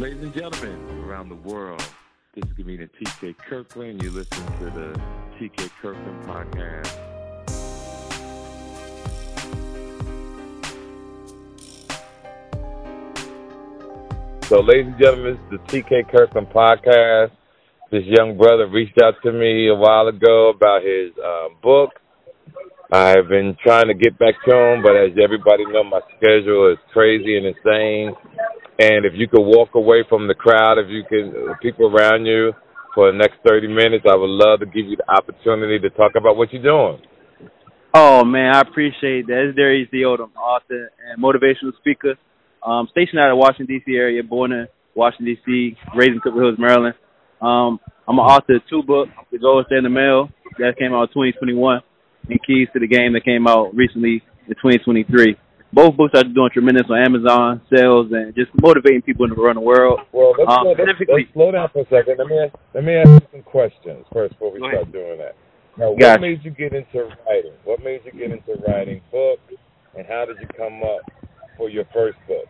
Ladies and gentlemen around the world, this is comedian TK Kirkland. You listen to the TK Kirkland podcast. So, ladies and gentlemen, this is the TK Kirkland podcast. This young brother reached out to me a while ago about his uh, book. I've been trying to get back to him, but as everybody know, my schedule is crazy and insane. And if you could walk away from the crowd, if you can, people around you for the next 30 minutes, I would love to give you the opportunity to talk about what you're doing. Oh, man, I appreciate that. It's Darius D. Odom, author and motivational speaker. Um, stationed out of Washington, D.C. area, born in Washington, D.C., raised in Cooper Hills, Maryland. Um, I'm an author of two books, The Gold Standard Male, that came out in 2021, and Keys to the Game that came out recently in 2023. Both books are doing tremendous on Amazon sales and just motivating people around the world. Well, let's, um, slow, let's, let's slow down for a second. Let me ask, let me ask you some questions first before we start doing that. Now, what gotcha. made you get into writing? What made you get into writing books, and how did you come up for your first book?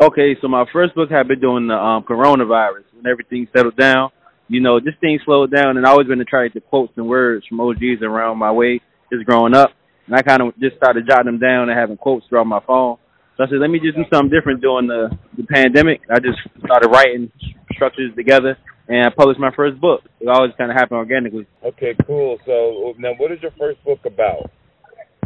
Okay, so my first book had been doing the um, coronavirus when everything settled down. You know, this thing slowed down, and I always been to try to quotes and words from OGs around my way just growing up. And I kind of just started jotting them down and having quotes throughout my phone. So I said, let me just do something different during the, the pandemic. I just started writing structures together and I published my first book. It always kind of happened organically. Okay, cool. So now, what is your first book about?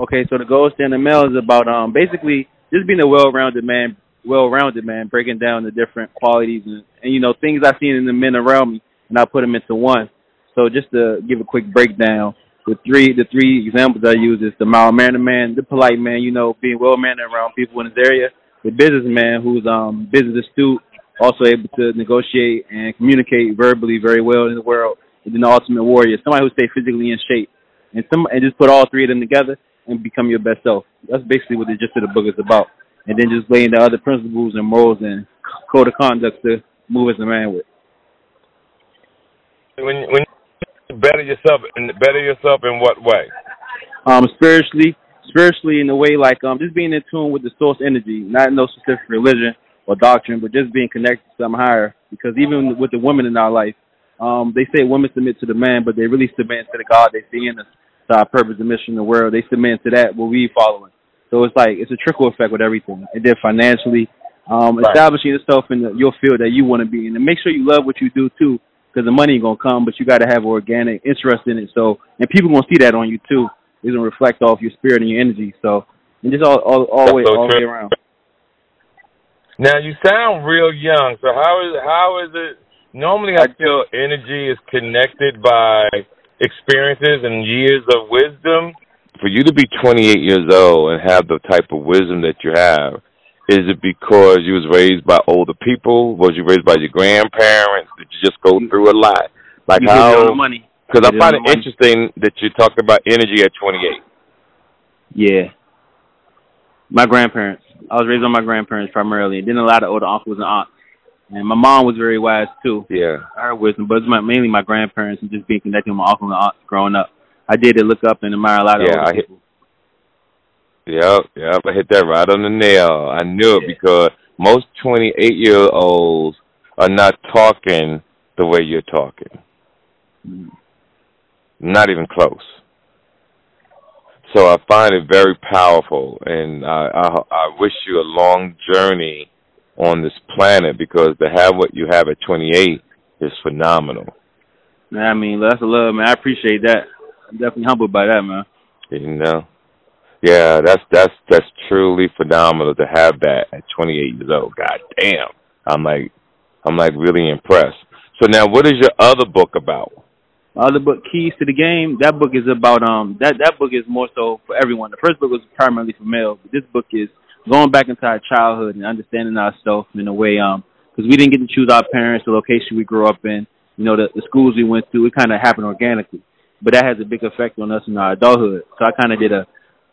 Okay, so the Gold Standard Male is about um basically just being a well-rounded man, well-rounded man, breaking down the different qualities and, and you know things I've seen in the men around me, and I put them into one. So just to give a quick breakdown, the three the three examples I use is the mild mannered man, the polite man, you know, being well mannered around people in his area, the businessman who's um business astute, also able to negotiate and communicate verbally very well in the world, and then the ultimate warrior, somebody who stay physically in shape. And some and just put all three of them together and become your best self. That's basically what the gist of the book is about. And then just laying the other principles and morals and code of conduct to move as a man with. When when better yourself and better yourself in what way? Um, spiritually, spiritually in a way like um just being in tune with the source energy, not in no specific religion or doctrine, but just being connected to something higher. Because even with the women in our life, um, they say women submit to the man, but they really submit to the God they see in us, to our purpose and mission in the world. They submit to that what we following. So it's like it's a trickle effect with everything. And then financially, um, right. establishing yourself in the, your field that you want to be in, and make sure you love what you do too because the money ain't gonna come, but you got to have organic interest in it. So, and people gonna see that on you too. It's gonna reflect off your spirit and your energy. So, and just all all, all way so all the way around. Now you sound real young. So how is how is it? Normally, I feel energy is connected by experiences and years of wisdom. For you to be 28 years old and have the type of wisdom that you have, is it because you was raised by older people? Was you raised by your grandparents? Did you just go through a lot? Like you how? money. Because I find it money. interesting that you talked about energy at 28. Yeah. My grandparents. I was raised on my grandparents primarily, and then a lot of older uncles and aunts. And my mom was very wise too. Yeah. Her wisdom, but it's my, mainly my grandparents and just being connected with my uncles and aunts growing up. I did look up and admire a lot of yeah, older I people. Yep, yep. I hit that right on the nail. I knew it because most 28 year olds are not talking the way you're talking. Mm. Not even close. So I find it very powerful, and I, I, I wish you a long journey on this planet because to have what you have at 28 is phenomenal. I mean, that's a love, man. I appreciate that. I'm definitely humbled by that, man. You know. Yeah, that's that's that's truly phenomenal to have that at 28 years old. God damn, I'm like, I'm like really impressed. So now, what is your other book about? Other book, Keys to the Game. That book is about um that that book is more so for everyone. The first book was primarily for males, but this book is going back into our childhood and understanding ourselves in a way um because we didn't get to choose our parents, the location we grew up in, you know, the, the schools we went to. It kind of happened organically, but that has a big effect on us in our adulthood. So I kind of did a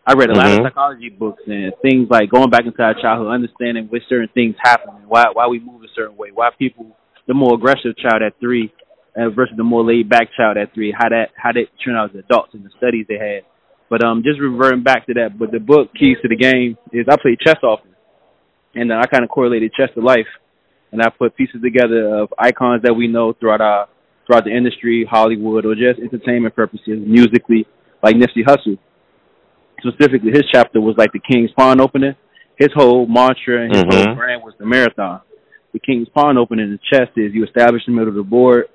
I read a lot mm-hmm. of psychology books and things like going back into our childhood, understanding why certain things happen, and why why we move a certain way, why people the more aggressive child at three uh, versus the more laid back child at three, how that how they turn out as adults and the studies they had. But um, just reverting back to that. But the book keys to the game is I play chess often, and uh, I kind of correlated chess to life. and I put pieces together of icons that we know throughout our throughout the industry, Hollywood, or just entertainment purposes, musically, like Nipsey Hussle. Specifically, his chapter was like the King's Pawn opening. His whole mantra and his mm-hmm. whole brand was the marathon. The King's Pawn opening in the chest is you establish the middle of the board,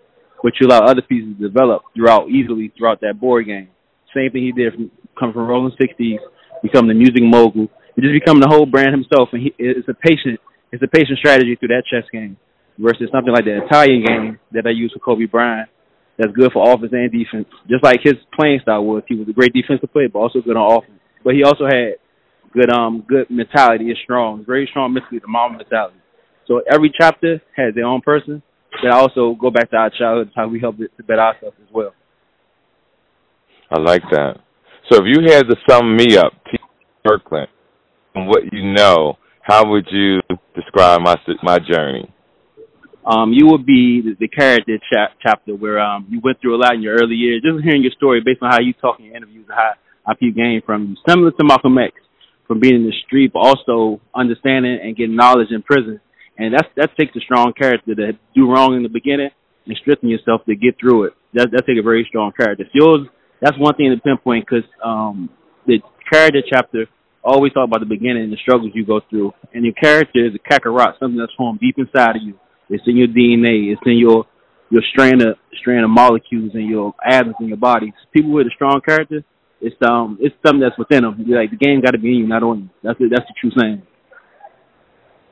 but you allow other pieces to develop throughout easily throughout that board game. Same thing he did from coming from Rolling Sixties, become the music mogul, and just become the whole brand himself. And he, it's a patient, it's a patient strategy through that chess game versus something like the Italian game that I use for Kobe Bryant. That's good for offense and defense, just like his playing style was. He was a great defensive player, but also good on offense. But he also had good um good mentality. Is strong, very strong mentally, the mom mentality. So every chapter has their own person. That also go back to our childhood, how we helped it to better ourselves as well. I like that. So if you had to sum me up, T. Kirkland, and what you know, how would you describe my my journey? Um, you would be the, the character chap, chapter where um, you went through a lot in your early years. Just hearing your story based on how you talk in your interviews, how how you gain from you, similar to Malcolm X, from being in the street, but also understanding and getting knowledge in prison. And that's that takes a strong character to do wrong in the beginning and strengthen yourself to get through it. That that takes a very strong character. Yours that's one thing to pinpoint because um, the character chapter always talk about the beginning and the struggles you go through. And your character is a kakarot, something that's formed deep inside of you. It's in your DNA. It's in your your strand of strand of molecules and your atoms in your body. People with a strong character, it's um it's something that's within them. Like the game got to be in you, not on you. That's the, that's the true saying.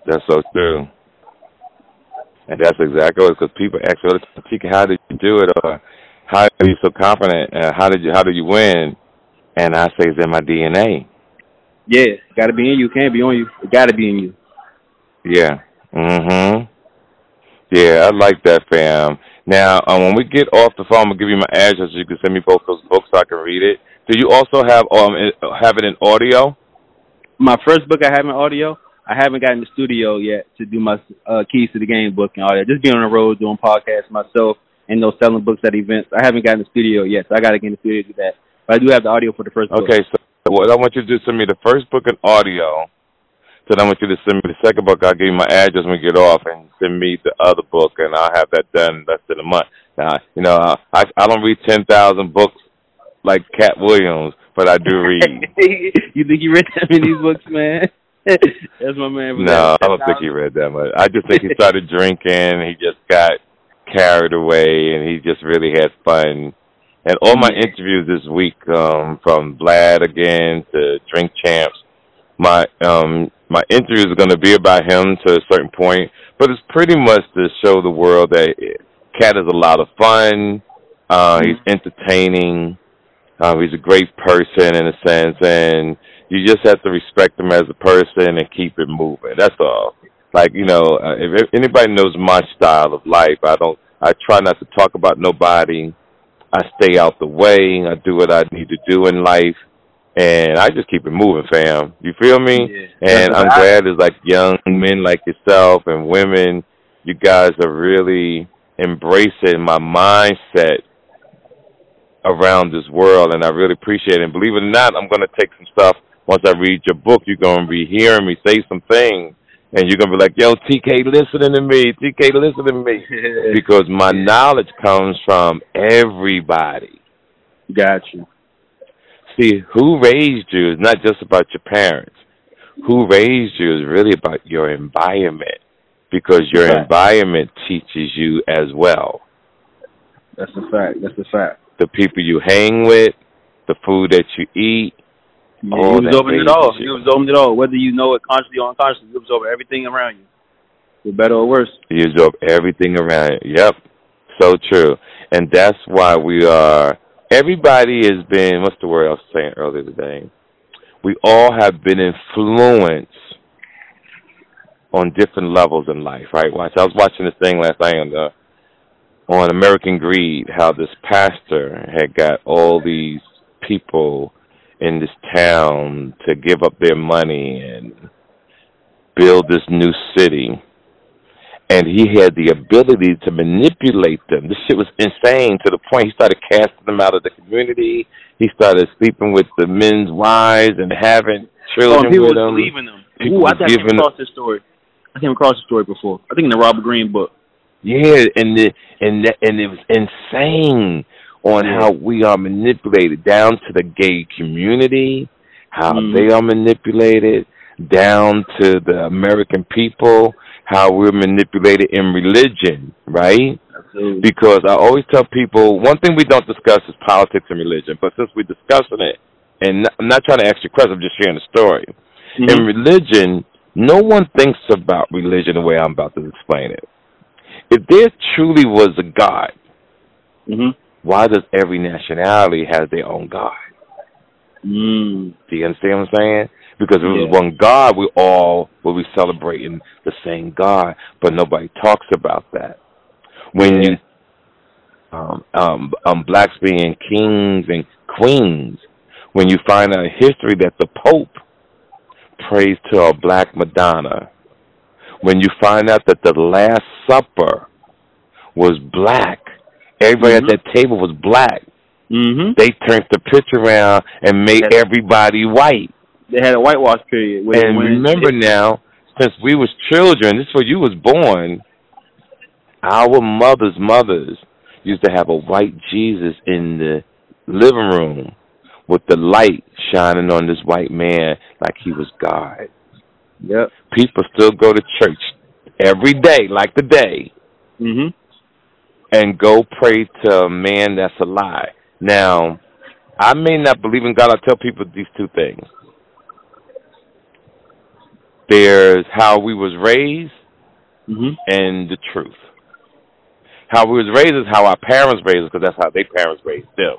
That's so true. And that's exactly what because people ask me, how did you do it? Or how are you so confident? Uh, how did you how do you win? And I say it's in my DNA. Yeah, got to be in you. Can't be on you. It got to be in you. Yeah. Mhm. Yeah, I like that, fam. Now, um, when we get off the phone, I'm gonna give you my address. So you can send me both those books so I can read it. Do you also have um have it in audio? My first book I have in audio. I haven't gotten the studio yet to do my uh, keys to the game book and all that. Just being on the road doing podcasts myself and those selling books at events. I haven't gotten the studio yet, so I got to get in the studio to do that. But I do have the audio for the first book. Okay, so what I want you to do is send me the first book in audio. Then I want you to send me the second book. I'll give you my address when we get off, and send me the other book, and I'll have that done less than a month. Now, you know, I I don't read ten thousand books like Katt Williams, but I do read. you think you read that many books, man? That's my man. No, I don't think he read that much. I just think he started drinking. He just got carried away, and he just really had fun. And all my interviews this week, um, from Vlad again to Drink Champs, my um my interviews are going to be about him to a certain point, but it's pretty much to show the world that Katt is a lot of fun. Uh, he's entertaining. Uh, he's a great person in a sense, and you just have to respect him as a person and keep it moving. That's all. Like you know, uh, if anybody knows my style of life, I don't. I try not to talk about nobody. I stay out the way. I do what I need to do in life, and I just keep it moving, fam. You feel me? Yeah. And I'm glad there's like young men like yourself and women. You guys are really embracing my mindset around this world, and I really appreciate it. And believe it or not, I'm going to take some stuff once I read your book. You're going to be hearing me say some things and you're gonna be like, "Yo, TK, listening to me. TK, listening to me," because my knowledge comes from everybody. Got you. See, who raised you is not just about your parents. Who raised you is really about your environment, because your right. environment teaches you as well. That's a fact. That's a fact. The people you hang with, the food that you eat, yeah, you absorbing it all. You absorbing it all, whether you know it consciously or unconsciously. You absorb everything around you, for better or worse. You absorb everything around you. Yep, so true. And that's why we are. Everybody has been. What's the word I was saying earlier today? We all have been influenced on different levels in life, right? Watch. I was watching this thing last night on the on American Greed, how this pastor had got all these people in this town to give up their money and build this new city. And he had the ability to manipulate them. This shit was insane to the point he started casting them out of the community. He started sleeping with the men's wives and having oh, children oh, with them. Leaving them. People Ooh, I giving, across this story. I came across the story before. I think in the Robert Greene book. Yeah, and the and the, and it was insane on how we are manipulated down to the gay community, how mm. they are manipulated down to the American people, how we're manipulated in religion, right? Absolutely. Because I always tell people one thing we don't discuss is politics and religion, but since we're discussing it, and I'm not trying to ask you questions, I'm just sharing the story. Mm-hmm. In religion, no one thinks about religion the way I'm about to explain it. If there truly was a God, mm-hmm. why does every nationality have their own God? Mm. Do you understand what I'm saying? Because if it was one God, we all will be celebrating the same God, but nobody talks about that. When you um, um, um, blacks being kings and queens, when you find out history that the Pope prays to a black Madonna, when you find out that the Last Supper was black, everybody mm-hmm. at that table was black. Mm-hmm. They turned the picture around and made everybody white. They had a whitewash period. When, and when remember it, now, since we was children, this is where you was born. Our mothers' mothers used to have a white Jesus in the living room with the light shining on this white man like he was God. Yep. People still go to church every day, like the day, mm-hmm. and go pray to a man that's alive. Now, I may not believe in God. I tell people these two things. There's how we was raised mm-hmm. and the truth. How we was raised is how our parents raised us because that's how their parents raised them.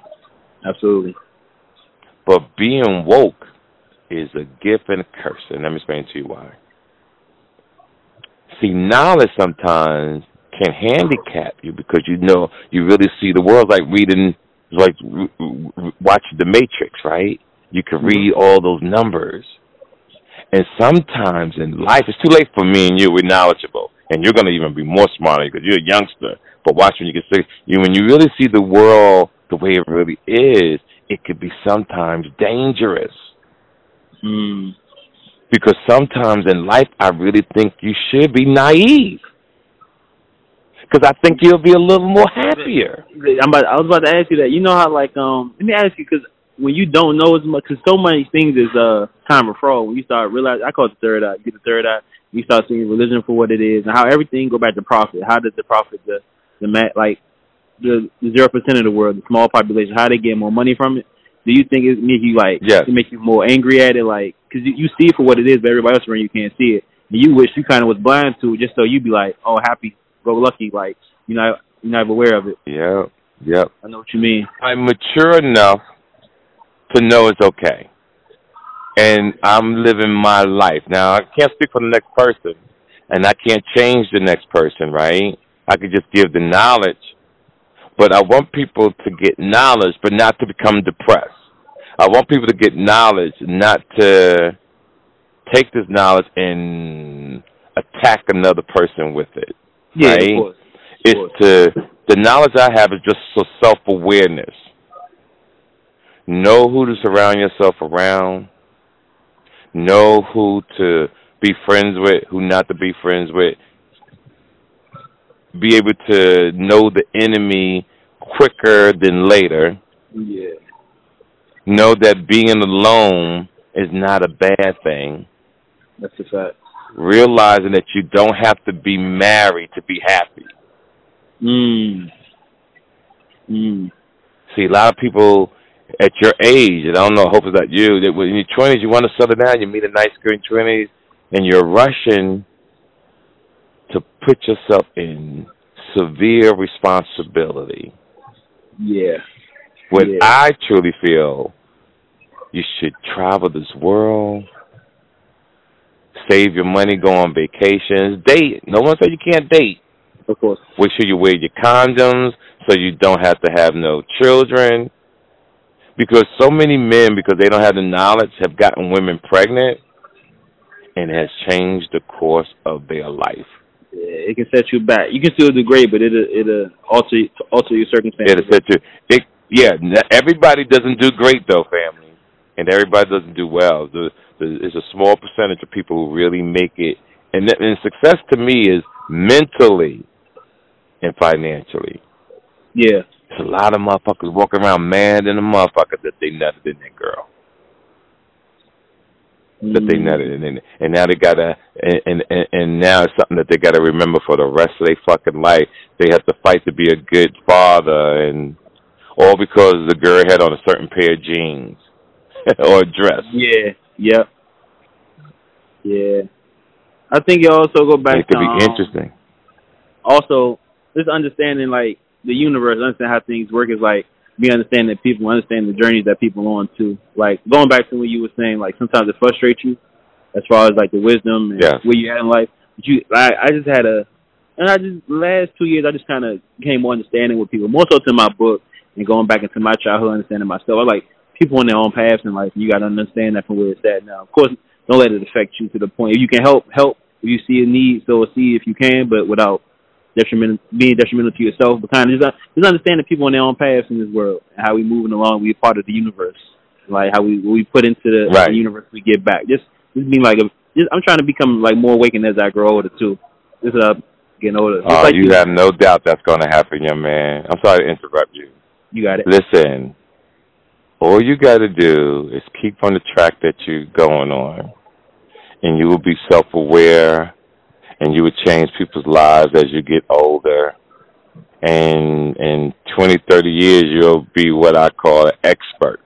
Absolutely. But being woke is a gift and a curse, and let me explain to you why. See, knowledge sometimes can handicap you because you know you really see the world like reading like watching The Matrix, right? You can read mm-hmm. all those numbers. And sometimes in life, it's too late for me and you. We're knowledgeable, and you're going to even be more smarter because you're a youngster. But watch when you get sick. you when you really see the world the way it really is. It could be sometimes dangerous. Mm. Because sometimes in life, I really think you should be naive because I think you'll be a little more happier. I'm about, I was about to ask you that. You know how like um let me ask you because when you don't know as much, because so many things is uh time of fraud. When you start realizing, I call it the third eye. You get the third eye. You start seeing religion for what it is, and how everything go back to profit. How does the profit the the like the zero percent of the world, the small population, how they get more money from it? Do you think it make you like yes. it make you more angry at it, like because you, you see it for what it is, but everybody else around you can't see it, and you wish you kind of was blind to it, just so you'd be like, oh, happy go lucky, like you know you're not aware of it. Yeah, yep. I know what you mean. I'm mature enough to know it's okay, and I'm living my life now. I can't speak for the next person, and I can't change the next person, right? I could just give the knowledge, but I want people to get knowledge, but not to become depressed. I want people to get knowledge, not to take this knowledge and attack another person with it. Yeah, right? of course. Of it's course. to the knowledge I have is just so self awareness. Know who to surround yourself around. Know who to be friends with, who not to be friends with. Be able to know the enemy quicker than later. Yeah. Know that being alone is not a bad thing. That's a fact realizing that you don't have to be married to be happy. Mm. Mm. See, a lot of people at your age, and I don't know, I hope it's not you, that when in your 20s, you want to settle down, you meet a nice girl in your 20s, and you're rushing put yourself in severe responsibility. Yeah. What yeah. I truly feel, you should travel this world, save your money, go on vacations, date. No one said you can't date. Of course. Make sure you wear your condoms so you don't have to have no children. Because so many men, because they don't have the knowledge, have gotten women pregnant and has changed the course of their life. It can set you back. You can still do great, but it'll it'll alter alter your circumstances. It'll set you. It, yeah, everybody doesn't do great though, family, and everybody doesn't do well. The is a small percentage of people who really make it and, and success to me is mentally and financially. Yeah. There's a lot of motherfuckers walking around mad in a motherfucker that they nutted in that girl. Mm. That they nutted in, and now they gotta, and, and and now it's something that they gotta remember for the rest of their fucking life. They have to fight to be a good father, and all because the girl had on a certain pair of jeans or a dress. Yeah. Yep. Yeah. I think it also go back. It could to, be um, interesting. Also, just understanding like the universe, understand how things work is like me understanding that people, understand the journeys that people on too. Like going back to what you were saying, like sometimes it frustrates you as far as like the wisdom and yes. where you at in life. But you, I, I just had a, and I just last two years I just kind of became more understanding with people, more so to my book and going back into my childhood, understanding myself. I like people on their own paths in life. You got to understand that from where it's at now. Of course, don't let it affect you to the point. If you can help, help. If you see a need, so see if you can, but without detrimental, being detrimental to yourself. But kind of just, just understand that people on their own paths in this world and how we moving along. We are part of the universe, like how we we put into the, right. the universe we give back. Just just being like a, just, I'm trying to become like more awakened as I grow older too. Just uh getting older. Oh, like you, you have no doubt that's going to happen, young man. I'm sorry to interrupt you. You got it. Listen, all you got to do is keep on the track that you're going on, and you will be self-aware, and you will change people's lives as you get older. And in 20, 30 years, you'll be what I call an expert.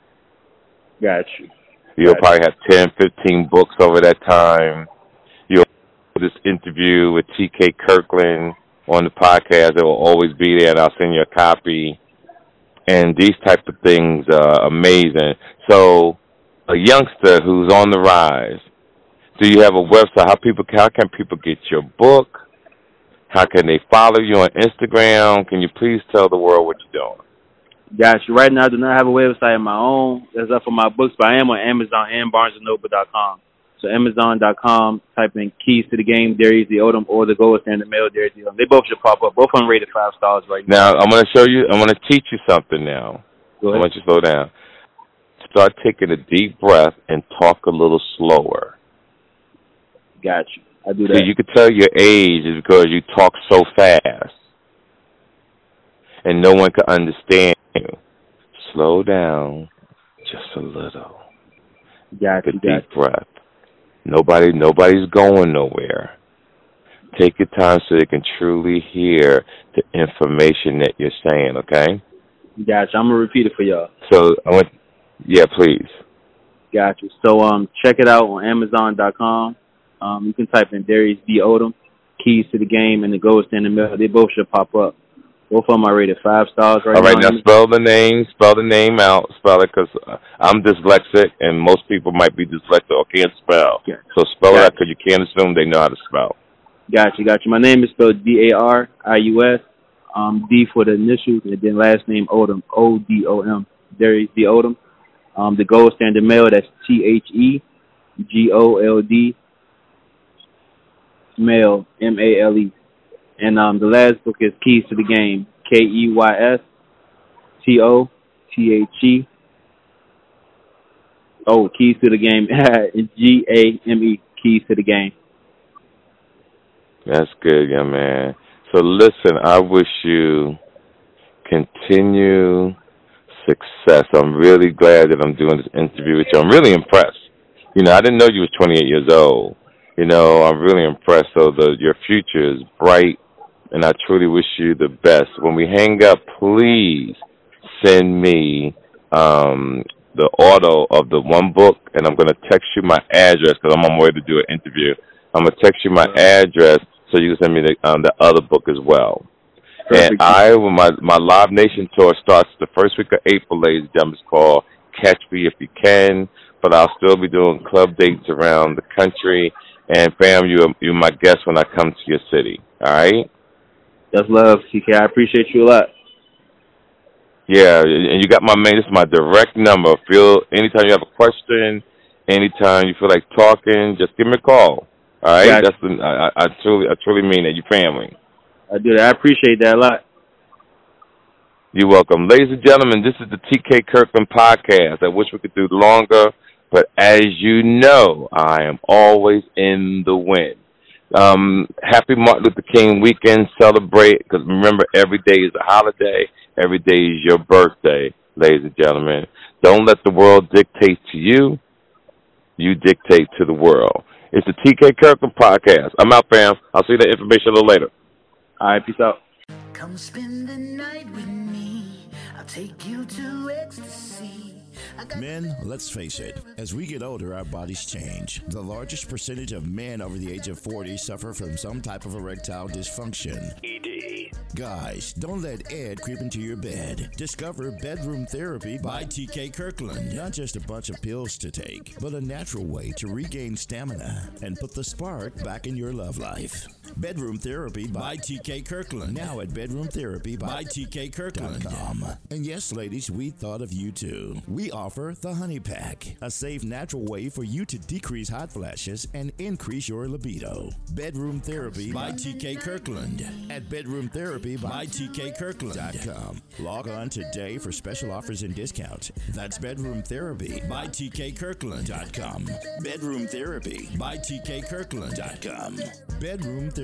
Got you. You'll got probably you. have 10, 15 books over that time. You'll this interview with T.K. Kirkland on the podcast. It will always be there, and I'll send you a copy and these type of things are amazing. So, a youngster who's on the rise, do you have a website? How people how can people get your book? How can they follow you on Instagram? Can you please tell the world what you're doing? You. Right now, I do not have a website of my own. That's up for my books, but I am on Amazon and BarnesandNoble.com. So Amazon.com, type in keys to the game, Darius D. Odom, or the gold standard male, Darius D. Odom. They both should pop up. Both of them rated five stars right now. Now, I'm going to show you, I'm going to teach you something now. Go ahead. I want you to slow down. Start taking a deep breath and talk a little slower. Got you. I do that. So you can tell your age is because you talk so fast. And no one can understand you. Slow down just a little. Got Take you. a deep breath. Nobody, nobody's going nowhere. Take your time so they can truly hear the information that you're saying. Okay. Gotcha. I'm gonna repeat it for y'all. So I want, yeah, please. Gotcha. So um, check it out on Amazon.com. Um, you can type in Darius D. Odom, Keys to the Game, and the Ghost in the Middle. They both should pop up. Both of them are rated five stars right All right, now. now spell the name. Spell the name out. Spell it because uh, I'm dyslexic, and most people might be dyslexic or can't spell. Yeah. So spell gotcha. it out because you can't assume they know how to spell. Gotcha, gotcha. My name is spelled D A R I U S. Um, D for the initials, and then last name Odom, O D O M. Darius D Odom. Um, the gold standard male, that's T H E G O L D male, M A L E. And um, the last book is Keys to the Game, K E Y S T O T H E. Oh, Keys to the Game, G A M E, Keys to the Game. That's good, young man. So listen, I wish you continue success. I'm really glad that I'm doing this interview with you. I'm really impressed. You know, I didn't know you was 28 years old. You know, I'm really impressed. So the your future is bright and I truly wish you the best. When we hang up, please send me um, the auto of the one book, and I'm going to text you my address because I'm on my way to do an interview. I'm going to text you my address so you can send me the um, the other book as well. Perfect. And I, when my my Live Nation tour starts the first week of April, ladies and gentlemen, it's called Catch Me If You Can. But I'll still be doing club dates around the country. And fam, you you're my guest when I come to your city. All right. That's love, TK. I appreciate you a lot. Yeah, and you got my man. This is my direct number. Feel anytime you have a question, anytime you feel like talking, just give me a call. All right, yeah, that's the, I, I truly, I truly mean that. You family. I do that. I appreciate that a lot. You're welcome, ladies and gentlemen. This is the TK Kirkland podcast. I wish we could do longer, but as you know, I am always in the wind. Um, happy Martin Luther King weekend. Celebrate because remember, every day is a holiday. Every day is your birthday, ladies and gentlemen. Don't let the world dictate to you. You dictate to the world. It's the TK Kirkland podcast. I'm out, fam. I'll see you that information a little later. All right, peace out. Come spend the night with me. I'll take you to ecstasy. Men, let's face it, as we get older, our bodies change. The largest percentage of men over the age of 40 suffer from some type of erectile dysfunction. ED. Guys, don't let Ed creep into your bed. Discover Bedroom Therapy by TK Kirkland. Not just a bunch of pills to take, but a natural way to regain stamina and put the spark back in your love life. Bedroom Therapy by TK Kirkland. Now at Bedroom Therapy by TK Kirkland. And yes, ladies, we thought of you too. We offer the Honey Pack, a safe, natural way for you to decrease hot flashes and increase your libido. Bedroom Therapy by TK Kirkland at Bedroom Therapy by TK Kirkland.com. Log on today for special offers and discounts. That's Bedroom Therapy by TK Kirkland.com. Bedroom Therapy by TK Kirkland.com. Bedroom